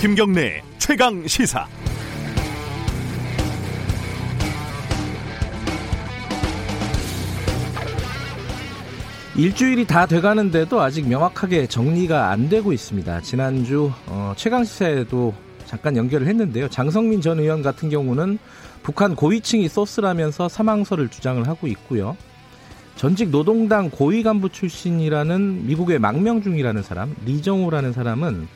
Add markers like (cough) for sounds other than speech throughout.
김경래 최강 시사. 일주일이 다 돼가는데도 아직 명확하게 정리가 안 되고 있습니다. 지난주 어, 최강 시사에도 잠깐 연결을 했는데요. 장성민 전 의원 같은 경우는 북한 고위층이 소스라면서 사망설을 주장을 하고 있고요. 전직 노동당 고위 간부 출신이라는 미국의 망명 중이라는 사람, 리정우라는 사람은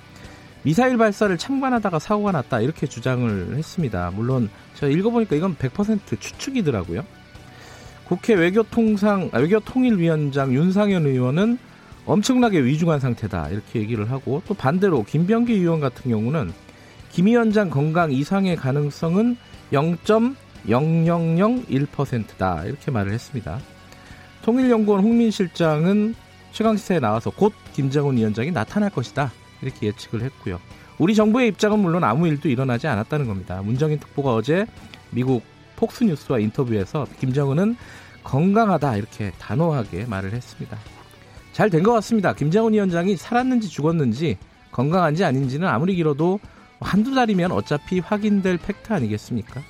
미사일 발사를 참관하다가 사고가 났다 이렇게 주장을 했습니다. 물론 제가 읽어보니까 이건 100% 추측이더라고요. 국회 외교통상 아, 외교통일위원장 윤상현 의원은 엄청나게 위중한 상태다 이렇게 얘기를 하고 또 반대로 김병기 의원 같은 경우는 김 위원장 건강 이상의 가능성은 0.0001%다 이렇게 말을 했습니다. 통일연구원 홍민 실장은 최강시사에 나와서 곧 김정은 위원장이 나타날 것이다 이렇게 예측을 했고요. 우리 정부의 입장은 물론 아무 일도 일어나지 않았다는 겁니다. 문정인 특보가 어제 미국 폭스 뉴스와 인터뷰에서 김정은은 건강하다 이렇게 단호하게 말을 했습니다. 잘 된 것 같습니다. 김정은 위원장이 살았는지 죽었는지 건강한지 아닌지는 아무리 길어도 한두 달이면 어차피 확인될 팩트 아니겠습니까?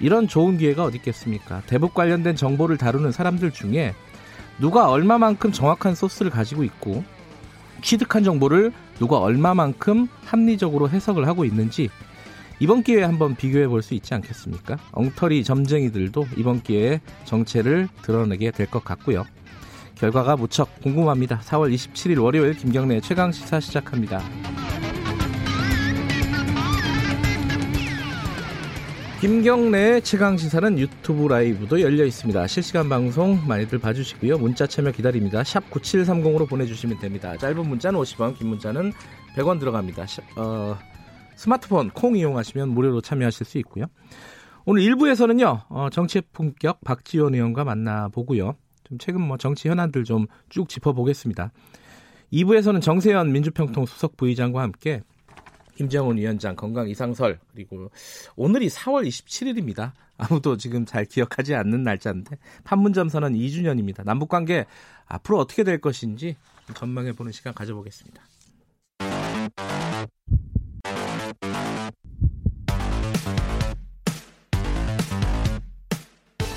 이런 좋은 기회가 어디 있겠습니까? 대북 관련된 정보를 다루는 사람들 중에 누가 얼마만큼 정확한 소스를 가지고 있고 취득한 정보를 누가 얼마만큼 합리적으로 해석을 하고 있는지 이번 기회에 한번 비교해 볼 수 있지 않겠습니까? 엉터리 점쟁이들도 이번 기회에 정체를 드러내게 될 것 같고요. 결과가 무척 궁금합니다. 4월 27일 월요일 김경래 최강 시사 시작합니다. 김경래 최강 시사는 유튜브 라이브도 열려 있습니다. 실시간 방송 많이들 봐주시고요. 문자 참여 기다립니다. 샵 9730으로 보내주시면 됩니다. 짧은 문자는 50원, 긴 문자는 100원 들어갑니다. 어, 스마트폰 콩 이용하시면 무료로 참여하실 수 있고요. 오늘 1부에서는요, 어, 정치의 품격 박지원 의원과 만나보고요. 좀 최근 뭐 정치 현안들 좀 쭉 짚어보겠습니다. 2부에서는 정세현 민주평통 수석 부의장과 함께 김정은 위원장 건강 이상설 그리고 오늘이 4월 27일입니다. 아무도 지금 잘 기억하지 않는 날짜인데 판문점 선언 2주년입니다. 남북 관계 앞으로 어떻게 될 것인지 전망해 보는 시간 가져보겠습니다.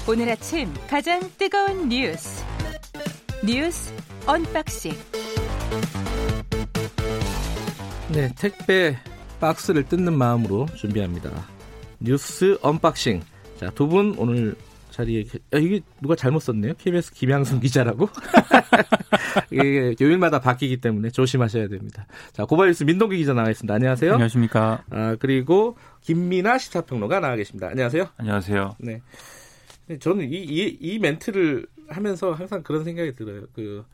오늘 아침 가장 뜨거운 뉴스 뉴스 unboxing 네, 택배 박스를 뜯는 마음으로 준비합니다. 뉴스 unboxing. 자, 두 분 오늘 자리에 아, 이게 누가 잘못 썼네요. KBS 김양순 기자라고. (laughs) 이게 요일마다 바뀌기 때문에 조심하셔야 됩니다. 자, 고발뉴스 민동기 기자 나와 있습니다. 안녕하세요. 안녕하십니까. 아, 그리고 김민아 시사평론가 나와 계십니다. 안녕하세요. 안녕하세요. 네. 저는 이, 이, 이 멘트를 하면서 항상 그런 생각이 들어요. 그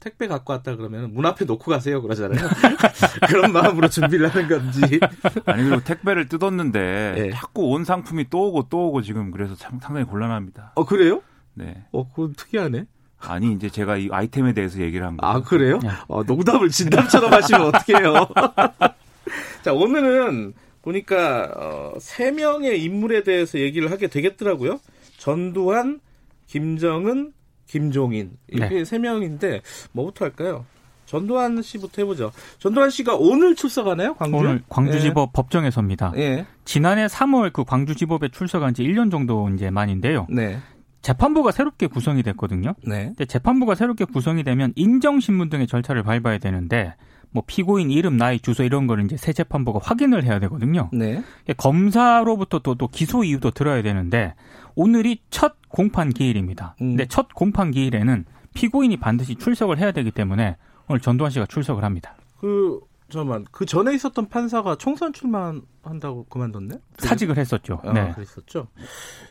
택배 갖고 왔다 그러면 문 앞에 놓고 가세요 그러잖아요. (laughs) 그런 마음으로 준비를 하는 건지. 아니 그리고 택배를 뜯었는데 네. 자꾸 온 상품이 또 오고 또 오고 지금 그래서 참 상당히 곤란합니다. 어 그래요? 네. 어 그건 특이하네. 아니 이제 제가 이 아이템에 대해서 얘기를 한 거예요. 아 그래요? 어, 농담을 진담처럼 하시면 어떡해요. (laughs) 자 오늘은 보니까 어, 세 명의 인물에 대해서 얘기를 하게 되겠더라고요. 전두환, 김정은, 김종인 이렇게 네. 세 명인데 뭐부터 할까요? 전두환 씨부터 해보죠. 전두환 씨가 오늘 출석하나요? 광주? 오늘 광주지법 법정에 섭니다. 예. 지난해 3월 그 광주지법에 출석한 지 1년 정도 이제 만인데요. 네. 재판부가 새롭게 구성이 됐거든요. 네. 근데 재판부가 새롭게 구성이 되면 인정신문 등의 절차를 밟아야 되는데 뭐 피고인 이름, 나이, 주소 이런 거를 이제 새 재판부가 확인을 해야 되거든요. 네. 검사로부터 또, 또 기소 이유도 들어야 되는데 오늘이 첫 공판 기일입니다. 음. 근데 첫 공판 기일에는 피고인이 반드시 출석을 해야 되기 때문에 오늘 전두환 씨가 출석을 합니다. 그 잠깐만 그 전에 있었던 판사가 총선 출마한다고 그만뒀네? 사직을 했었죠. 아, 네. 그랬었죠.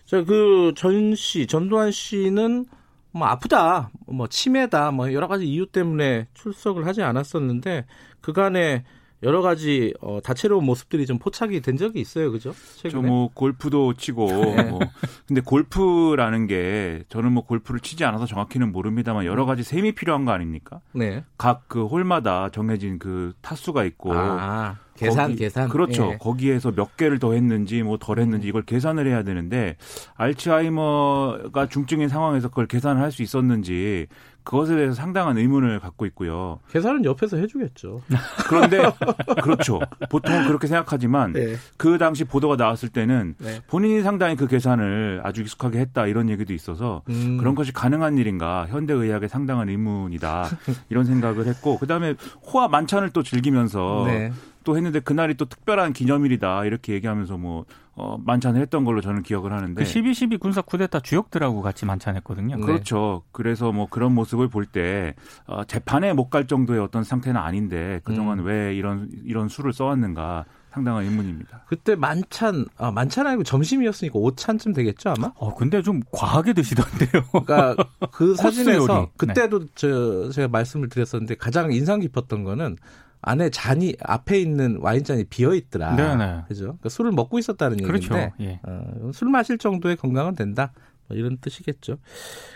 자, 그전 씨, 전두환 씨는 뭐 아프다, 뭐 치매다, 뭐 여러 가지 이유 때문에 출석을 하지 않았었는데 그간에 여러 가지 어, 다채로운 모습들이 좀 포착이 된 적이 있어요, 그죠? 최근에. 저뭐 골프도 치고 (laughs) 네. 뭐 근데 골프라는 게 저는 뭐 골프를 치지 않아서 정확히는 모릅니다만 여러 가지 셈이 필요한 거 아닙니까? 네. 각 그 홀마다 정해진 그 타수가 있고 아, 계산, 거기- 계산. 그렇죠. 예. 거기에서 몇 개를 더 했는지 뭐 덜 했는지 이걸 계산을 해야 되는데 알츠하이머가 중증인 상황에서 그걸 계산을 할 수 있었는지 그것에 대해서 상당한 의문을 갖고 있고요. 계산은 옆에서 해주겠죠. (laughs) 그런데 그렇죠. 보통은 그렇게 생각하지만 네. 그 당시 보도가 나왔을 때는 네. 본인이 상당히 그 계산을 아주 익숙하게 했다 이런 얘기도 있어서 음. 그런 것이 가능한 일인가 현대의학에 상당한 의문이다 이런 생각을 했고 그다음에 호화 만찬을 또 즐기면서 네. 또 했는데 그날이 또 특별한 기념일이다 이렇게 얘기하면서 뭐 어, 만찬을 했던 걸로 저는 기억을 하는데 그12.12 군사 쿠데타 주역들하고 같이 만찬했거든요. 네. 그렇죠. 그래서 뭐 그런 모습을 볼 때 어, 재판에 못 갈 정도의 어떤 상태는 아닌데 그동안 음. 왜 이런 이런 수를 써왔는가 상당한 의문입니다. 그때 만찬, 아, 만찬 아니고 점심이었으니까 오찬쯤 되겠죠, 아마? 어, 근데 좀 과하게 드시던데요. 그러니까 그 (laughs) 사진에서 요리. 그때도 저 제가 말씀을 드렸었는데 가장 인상 깊었던 거는 안에 잔이 앞에 있는 와인 잔이 비어 있더라. 네네. 그죠? 그러니까 술을 먹고 있었다는 그렇죠. 얘기인데 예. 어, 술 마실 정도의 건강은 된다. 뭐 이런 뜻이겠죠.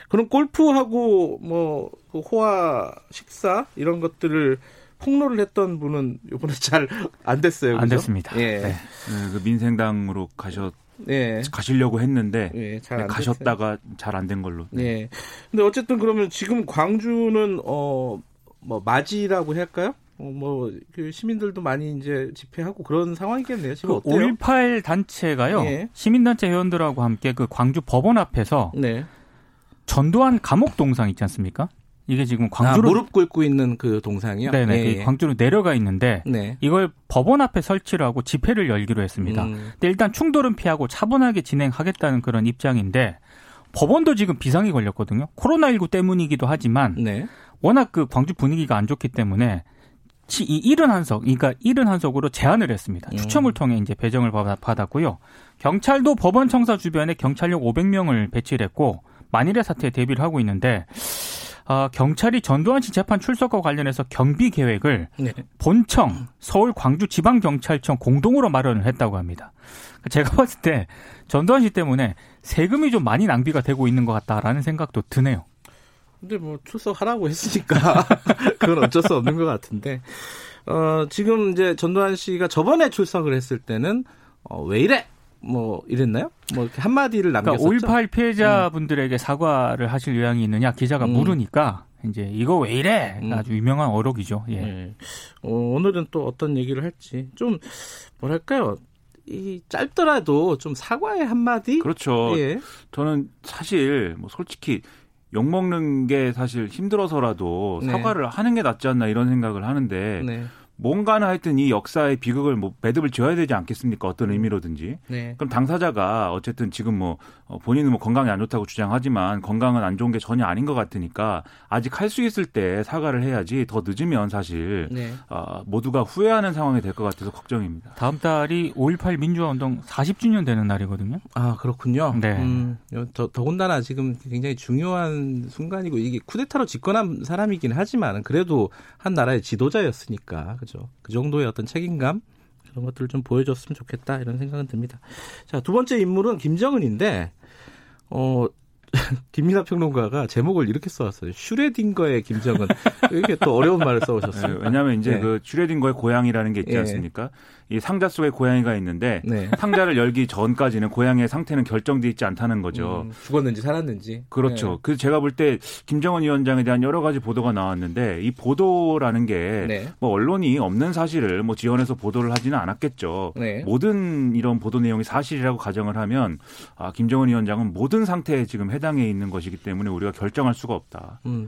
그럼 골프하고 뭐 그 호화 식사 이런 것들을 폭로를 했던 분은 이번에 잘 안 됐어요. 안 그죠? 됐습니다. 예. 네. 네, 그 민생당으로 가셨 예. 가시려고 했는데 예, 잘안 가셨다가 잘 안 된 걸로. 네. 근데 어쨌든 그러면 지금 광주는 어 뭐 맞이라고 할까요? 어, 뭐그 시민들도 많이 이제 집회하고 그런 상황이겠네요. 지금 그 어때요? 5.18 단체가요. 예. 시민단체 회원들하고 함께 그 광주 법원 앞에서 네. 전두환 감옥 동상 있지 않습니까? 이게 지금 아, 광주로 무릎 꿇고 있는 그 동상이요? 네네 예, 그 예. 광주로 내려가 있는데 네. 이걸 법원 앞에 설치를 하고 집회를 열기로 했습니다. 음, 근데 일단 충돌은 피하고 차분하게 진행하겠다는 그런 입장인데 법원도 지금 비상이 걸렸거든요. 코로나19 때문이기도 하지만 네. 워낙 그 광주 분위기가 안 좋기 때문에 치- 이 71석, 그러니까 71석으로 제안을 했습니다. 음. 추첨을 통해 이제 배정을 받- 받았고요. 경찰도 법원 청사 주변에 경찰력 500명을 배치를 했고 만일의 사태에 대비를 하고 있는데 아, 경찰이 전두환 씨 재판 출석과 관련해서 경비 계획을 네. 본청, 서울 광주 지방 경찰청 공동으로 마련을 했다고 합니다. 제가 봤을 때 전두환 씨 때문에 세금이 좀 많이 낭비가 되고 있는 것 같다라는 생각도 드네요. 근데 뭐 출석하라고 했으니까 (laughs) 그건 어쩔 수 없는 것 같은데 어 지금 이제 전두환 씨가 저번에 출석을 했을 때는 어, 왜 이래 뭐 이랬나요? 뭐 이렇게 한 마디를 그러니까 남겼었죠. 5.18 피해자분들에게 사과를 하실 의향이 있느냐 기자가 음. 물으니까 이제 이거 왜 이래 음. 아주 유명한 어록이죠. 예. 예. 어, 오늘은 또 어떤 얘기를 할지 좀 뭐랄까요? 이 짧더라도 좀 사과의 한 마디. 그렇죠. 예. 저는 사실 뭐 솔직히 욕 먹는 게 사실 힘들어서라도 네. 사과를 하는 게 낫지 않나 이런 생각을 하는데 네. 뭔가는 하여튼 이 역사의 비극을 뭐 매듭을 지어야 되지 않겠습니까? 어떤 의미로든지. 네. 그럼 당사자가 어쨌든 지금 뭐 어, 본인은 뭐 건강이 안 좋다고 주장하지만 건강은 안 좋은 게 전혀 아닌 것 같으니까 아직 할 수 있을 때 사과를 해야지 더 늦으면 사실 네. 어, 모두가 후회하는 상황이 될 것 같아서 걱정입니다. 다음 달이 5.18 민주화운동 40주년 되는 날이거든요. 아 그렇군요. 네. 음, 더, 더군다나 지금 굉장히 중요한 순간이고 이게 쿠데타로 집권한 사람이긴 하지만 그래도 한 나라의 지도자였으니까 그죠. 그 정도의 어떤 책임감 그런 것들을 좀 보여줬으면 좋겠다 이런 생각은 듭니다. 자 두 번째 인물은 김정은인데 어. (laughs) 김민하 평론가가 제목을 이렇게 써왔어요. 슈레딩거의 김정은. 이렇게 또 어려운 말을 써오셨어요. 왜냐하면 이제 네. 그 슈레딩거의 고양이라는 게 있지 예. 않습니까? 이 상자 속에 고양이가 있는데 네. 상자를 열기 전까지는 고양이의 상태는 결정돼 있지 않다는 거죠. 음, 죽었는지 살았는지. 그렇죠. 그 제가 볼 때 김정은 위원장에 대한 여러 가지 보도가 나왔는데 이 보도라는 게 네. 뭐 언론이 없는 사실을 뭐 지원해서 보도를 하지는 않았겠죠. 네. 모든 이런 보도 내용이 사실이라고 가정을 하면 아, 김정은 위원장은 모든 상태에 지금 해당해 있는 것이기 때문에 우리가 결정할 수가 없다. 음.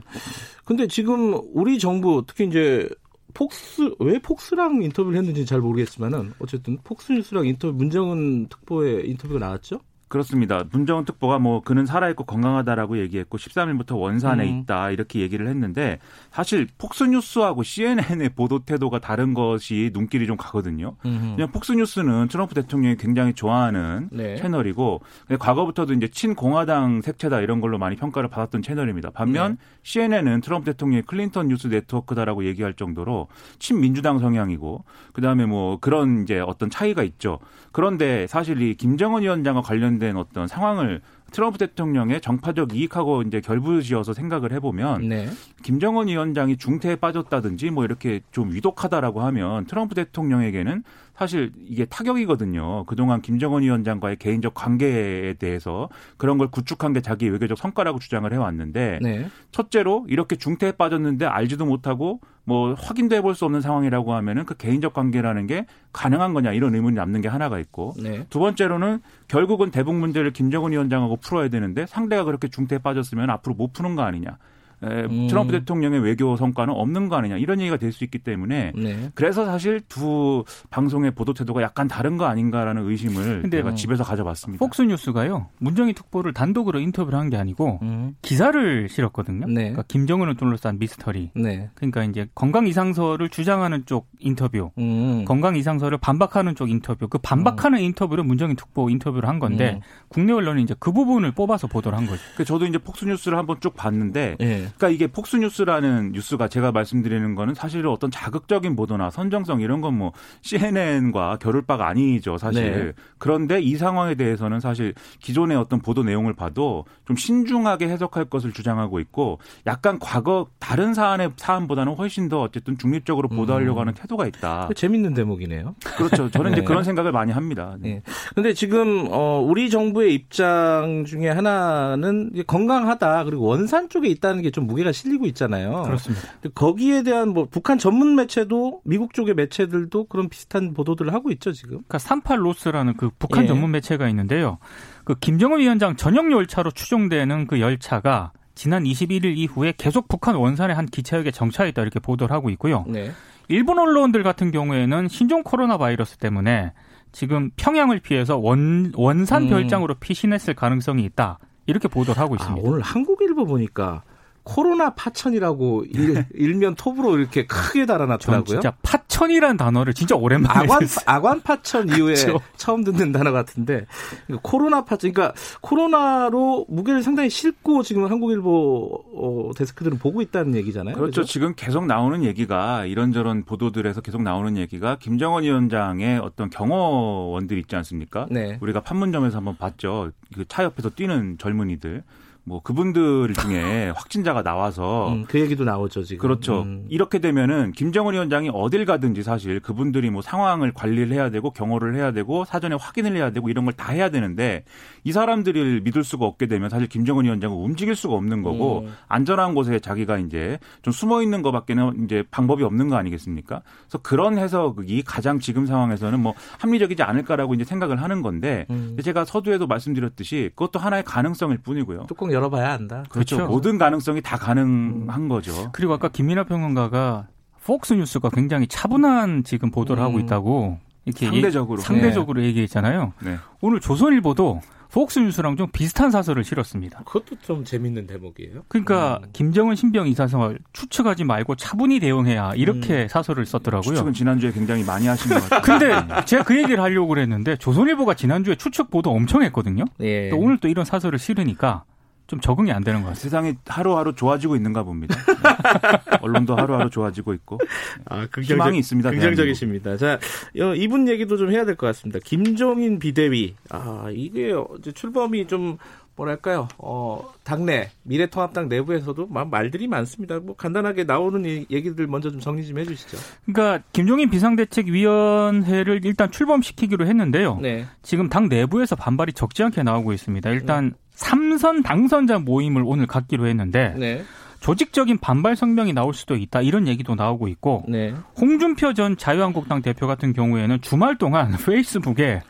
근데 지금 우리 정부 특히 이제 폭스 왜 폭스랑 인터뷰를 했는지 잘 모르겠지만은 어쨌든 폭스 뉴스랑 인터뷰 문정은 특보의 인터뷰가 나왔죠. 그렇습니다. 문정은 특보가 뭐 그는 살아있고 건강하다라고 얘기했고 13일부터 원산에 음. 있다 이렇게 얘기를 했는데 사실 폭스뉴스하고 CNN의 보도 태도가 다른 것이 눈길이 좀 가거든요. 그냥 폭스뉴스는 트럼프 대통령이 굉장히 좋아하는 네. 채널이고 과거부터도 이제 친공화당 색채다 이런 걸로 많이 평가를 받았던 채널입니다. 반면 네. CNN은 트럼프 대통령이 클린턴 뉴스 네트워크다라고 얘기할 정도로 친민주당 성향이고 그다음에 뭐 그런 이제 어떤 차이가 있죠. 그런데 사실 이 김정은 위원장과 관련 된 어떤 상황을 트럼프 대통령의 정파적 이익하고 이제 결부지어서 생각을 해보면 네. 김정은 위원장이 중태에 빠졌다든지 뭐 이렇게 좀 위독하다라고 하면 트럼프 대통령에게는 사실 이게 타격이거든요. 그동안 김정은 위원장과의 개인적 관계에 대해서 그런 걸 구축한 게 자기 외교적 성과라고 주장을 해왔는데 네. 첫째로 이렇게 중태에 빠졌는데 알지도 못하고 뭐 확인도 해볼 수 없는 상황이라고 하면은 그 개인적 관계라는 게 가능한 거냐 이런 의문이 남는 게 하나가 있고 네. 두 번째로는 결국은 대북 문제를 김정은 위원장하고 풀어야 되는데 상대가 그렇게 중태에 빠졌으면 앞으로 못 푸는 거 아니냐. 에, 음. 트럼프 대통령의 외교 성과는 없는 거 아니냐 이런 얘기가 될 수 있기 때문에 네. 그래서 사실 두 방송의 보도 태도가 약간 다른 거 아닌가라는 의심을 근데 제가 음. 집에서 가져봤습니다. 폭스 뉴스가요. 문정희 특보를 단독으로 인터뷰를 한 게 아니고 음. 기사를 실었거든요. 네. 그러니까 김정은을 둘러싼 미스터리. 네. 그러니까 이제 건강 이상설을 주장하는 쪽 인터뷰, 음. 건강 이상설을 반박하는 쪽 인터뷰. 그 반박하는 인터뷰를 문정희 특보 인터뷰를 한 건데 음. 국내 언론이 이제 그 부분을 뽑아서 보도를 한 거죠. 그 저도 이제 폭스 뉴스를 한번 쭉 봤는데 예. 그러니까 이게 폭스뉴스라는 뉴스가 제가 말씀드리는 거는 사실 어떤 자극적인 보도나 선정성 이런 건 뭐 CNN과 겨룰 바가 아니죠 사실. 네. 그런데 이 상황에 대해서는 사실 기존의 어떤 보도 내용을 봐도 좀 신중하게 해석할 것을 주장하고 있고 약간 과거 다른 사안의 사안보다는 훨씬 더 어쨌든 중립적으로 보도하려고 하는 태도가 있다. 그 재밌는 대목이네요. 그렇죠. 저는 이제 네. 그런 생각을 많이 합니다. 네. 예. 근데 지금 어 우리 정부의 입장 중에 하나는 건강하다 그리고 원산 쪽에 있다는 게좀 무게가 실리고 있잖아요. 그렇습니다. 거기에 대한 뭐 북한 전문 매체도 미국 쪽의 매체들도 그런 비슷한 보도들을 하고 있죠 지금. 그러니까 38 로스라는 그 북한 예. 전문 매체가 있는데요. 그 김정은 위원장 전용 열차로 추정되는 그 열차가 지난 21일 이후에 계속 북한 원산의 한 기차역에 정차했다 이렇게 보도를 하고 있고요. 네. 일본 언론들 같은 경우에는 신종 코로나 바이러스 때문에 지금 평양을 피해서 원, 원산 음. 별장으로 피신했을 가능성이 있다. 이렇게 보도를 하고 아, 있습니다. 오늘 한국일보 보니까 코로나 파천이라고 일, 일면 톱으로 이렇게 크게 전 달아놨더라고요. 진짜 파천이라는 단어를 진짜 오랜만에 아관. 아관 파천 이후에 그렇죠. 처음 듣는 단어 같은데 이거 코로나 파천 그러니까 코로나로 무게를 상당히 싣고 지금 한국일보 어, 데스크들은 보고 있다는 얘기잖아요. 그렇죠. 지금 계속 나오는 얘기가 이런저런 보도들에서 계속 나오는 얘기가 김정은 위원장의 어떤 경호원들 있지 않습니까? 네. 우리가 판문점에서 한번 봤죠. 그 차 옆에서 뛰는 젊은이들. 뭐 그분들 중에 (laughs) 확진자가 나와서 음, 그 얘기도 나오죠 지금. 그렇죠. 음. 이렇게 되면은 김정은 위원장이 어딜 가든지 사실 그분들이 뭐 상황을 관리를 해야 되고 경호를 해야 되고 사전에 확인을 해야 되고 이런 걸 다 해야 되는데 이 사람들을 믿을 수가 없게 되면 사실 김정은 위원장은 움직일 수가 없는 거고 음. 안전한 곳에 자기가 이제 좀 숨어 있는 것밖에는 이제 방법이 없는 거 아니겠습니까? 그래서 그런 해석이 가장 지금 상황에서는 뭐 합리적이지 않을까라고 이제 생각을 하는 건데 음. 제가 서두에도 말씀드렸듯이 그것도 하나의 가능성일 뿐이고요. 뚜껑 열어봐야 안다. 그렇죠. 그렇죠. 모든 가능성이 다 가능한 거죠. 그리고 아까 김민하 평론가가 폭스 뉴스가 굉장히 차분한 지금 보도를 음. 하고 있다고 이렇게 상대적으로. 얘기- 상대적으로 얘기했잖아요. 네. 오늘 조선일보도 폭스 뉴스랑 좀 비슷한 사설을 실었습니다. 그것도 좀 재밌는 대목이에요. 그러니까 음. 김정은 신병 이사설 추측하지 말고 차분히 대응해야 이렇게 사설을 썼더라고요. 추측은 지난주에 굉장히 많이 하신 것 같아요. 근데 제가 그 얘기를 하려고 그랬는데 조선일보가 지난주에 추측 보도 엄청 했거든요. 예. 또 오늘 또 이런 사설을 실으니까 좀 적응이 안 되는 것 같아요. 세상이 하루하루 좋아지고 있는가 봅니다. 네. (laughs) 언론도 하루하루 좋아지고 있고 아, 희망이 있습니다. 긍정적이십니다. 자, 어, 이분 얘기도 좀 해야 될 것 같습니다. 김종인 비대위. 아, 이게 이제 출범이 좀 뭐랄까요? 어, 당내 미래통합당 내부에서도 막 말들이 많습니다. 뭐 간단하게 나오는 이 얘기들 먼저 좀 정리 좀 해주시죠. 그러니까 김종인 비상대책위원회를 일단 출범시키기로 했는데요. 네. 지금 당 내부에서 반발이 적지 않게 나오고 있습니다. 일단 삼선 당선자 모임을 오늘 갖기로 했는데 네. 조직적인 반발 성명이 나올 수도 있다 이런 얘기도 나오고 있고 네. 홍준표 전 자유한국당 대표 같은 경우에는 주말 동안 (laughs) 페이스북에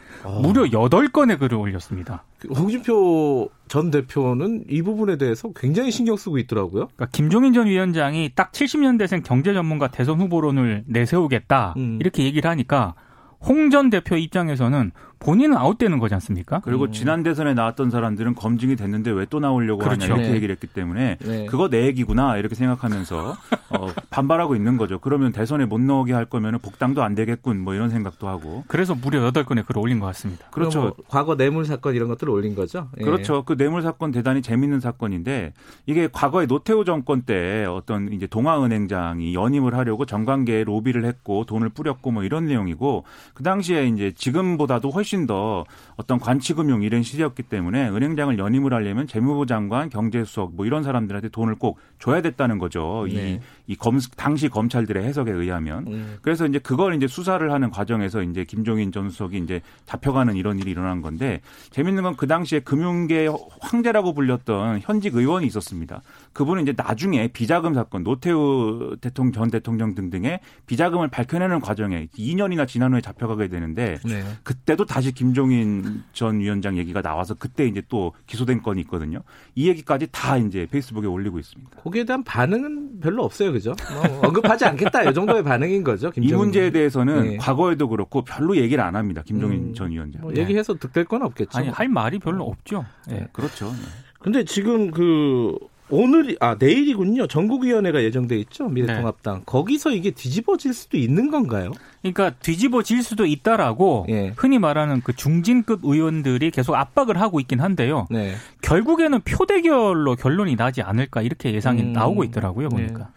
무려 8건의 글을 올렸습니다. 그 홍준표 전 대표는 이 부분에 대해서 굉장히 신경 쓰고 있더라고요. 그러니까 김종인 전 위원장이 딱 70년대생 경제 전문가 대선 후보론을 내세우겠다 음. 이렇게 얘기를 하니까 홍 전 대표 입장에서는 본인은 아웃되는 거지 않습니까? 그리고 음. 지난 대선에 나왔던 사람들은 검증이 됐는데 왜 또 나오려고 그렇죠. 하냐 이렇게 네. 얘기를 했기 때문에 네. 그거 내 얘기구나 이렇게 생각하면서 어, (laughs) 반발하고 있는 거죠. 그러면 대선에 못 나오게 할 거면 복당도 안 되겠군 뭐 이런 생각도 하고 그래서 무려 8건의 글을 올린 것 같습니다. 그렇죠. 뭐 과거 뇌물 사건 이런 것들을 올린 거죠. 예. 그렇죠. 그 뇌물 사건 대단히 재밌는 사건인데 이게 과거에 노태우 정권 때 어떤 이제 동아은행장이 연임을 하려고 정관계에 로비를 했고 돈을 뿌렸고 뭐 이런 내용이고 그 당시에 이제 지금보다도 훨씬 훨씬 더 어떤 관치금융 이런 시대였기 때문에 은행장을 연임을 하려면 재무부 장관, 경제수석 뭐 이런 사람들한테 돈을 꼭 줘야 됐다는 거죠. 네. 이, 이 검, 당시 검찰들의 해석에 의하면. 음. 그래서 이제 그걸 이제 수사를 하는 과정에서 이제 김종인 전 수석이 이제 잡혀가는 이런 일이 일어난 건데 재밌는 건 그 당시에 금융계 황제라고 불렸던 현직 의원이 있었습니다. 그분은 이제 나중에 비자금 사건, 노태우 대통령 전 대통령 등등의 비자금을 밝혀내는 과정에 2년이나 지난 후에 잡혀가게 되는데 네. 그때도 다시 김종인 전 위원장 얘기가 나와서 그때 이제 또 기소된 건이 있거든요. 이 얘기까지 다 이제 페이스북에 올리고 있습니다. 거기에 대한 반응은 별로 없어요, 그죠? 뭐 언급하지 않겠다, 이 정도의 반응인 거죠. 이 김정은. 문제에 대해서는 네. 과거에도 그렇고 별로 얘기를 안 합니다. 김종인 음, 전 위원장. 뭐 네. 얘기해서 득될 건 없겠죠. 아니 할 말이 별로 없죠. 예. 네. 그렇죠. 네. 근데 지금 그 오늘이 아 내일이군요. 전국위원회가 예정돼 있죠. 미래통합당. 거기서 이게 뒤집어질 수도 있는 건가요? 그러니까 뒤집어질 수도 있다라고 예. 흔히 말하는 그 중진급 의원들이 계속 압박을 하고 있긴 한데요. 네. 결국에는 표 대결로 결론이 나지 않을까 이렇게 예상이 음. 나오고 있더라고요. 네. 보니까.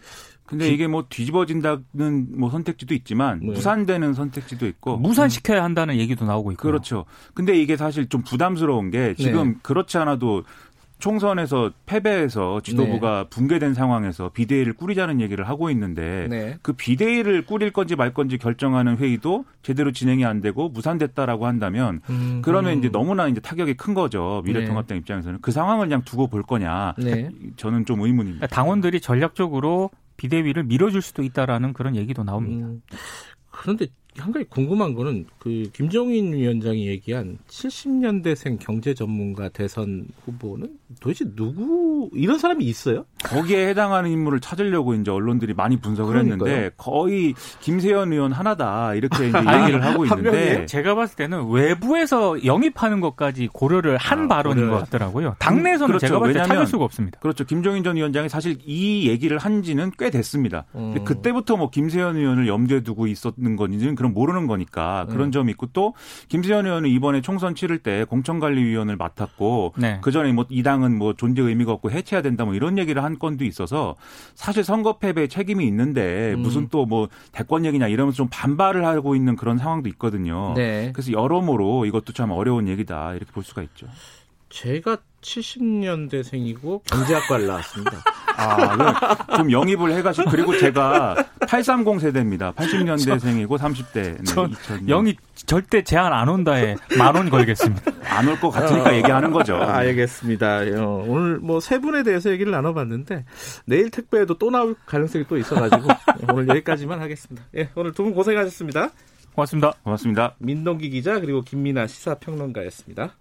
근데 이게 뭐 뒤집어진다는 뭐 선택지도 있지만 네. 무산되는 선택지도 있고 무산시켜야 한다는 얘기도 나오고 있고. 그렇죠. 근데 이게 사실 좀 부담스러운 게 지금 네. 그렇지 않아도 총선에서 패배해서 지도부가 붕괴된 상황에서 비대위를 꾸리자는 얘기를 하고 있는데 네. 그 비대위를 꾸릴 건지 말 건지 결정하는 회의도 제대로 진행이 안 되고 무산됐다라고 한다면 음, 그러면 음. 이제 너무나 이제 타격이 큰 거죠. 미래통합당 입장에서는 그 상황을 그냥 두고 볼 거냐. 네. 저는 좀 의문입니다. 당원들이 전략적으로 비대위를 밀어줄 수도 있다라는 그런 얘기도 나옵니다. 음, 그런데 한 가지 궁금한 거는 그 김종인 위원장이 얘기한 70년대생 경제 전문가 대선 후보는 도대체 누구 이런 사람이 있어요? 거기에 해당하는 인물을 찾으려고 이제 언론들이 많이 분석을 그러니까요. 했는데 거의 김세현 의원 하나다 이렇게 이제 (laughs) 얘기를 하고 한 있는데? 제가 봤을 때는 외부에서 영입하는 것까지 고려를 한 아, 발언인 고려를 것 같더라고요. 당내에서는 그렇죠. 제가 봤을 때 찾을 수가 없습니다. 그렇죠. 김종인 전 위원장이 사실 이 얘기를 한 지는 꽤 됐습니다. 근데 음. 그때부터 뭐 김세현 의원을 염두에 두고 있었는 건지는 그럼 모르는 거니까 그런 음. 점이 있고 또 김세현 의원은 이번에 총선 치를 때 공천관리위원을 맡았고 네. 그 전에 뭐 이 당은 뭐 존재 의미가 없고 해체해야 된다 뭐 이런 얘기를 한 건도 있어서 사실 선거 패배에 책임이 있는데 음. 무슨 또 뭐 대권 얘기냐 이러면서 좀 반발을 하고 있는 그런 상황도 있거든요. 네. 그래서 여러모로 이것도 참 어려운 얘기다 이렇게 볼 수가 있죠. 제가 70년대생이고 경제학과를 나왔습니다. (laughs) 아, 그럼 좀 영입을 해가지고 그리고 제가 830 세대입니다. 80년대생이고 30대. 네, 전 2000년. 영이 절대 제한 안 온다에 만 원 걸겠습니다. 안 올 것 같으니까 얘기하는 거죠. 아, 알겠습니다. 어, 오늘 뭐 세 분에 대해서 얘기를 나눠봤는데 내일 택배에도 또 나올 가능성이 또 있어가지고 (laughs) 오늘 여기까지만 하겠습니다. 예, 오늘 두 분 고생하셨습니다. 고맙습니다. 고맙습니다. 민동기 기자 그리고 김민아 시사평론가였습니다.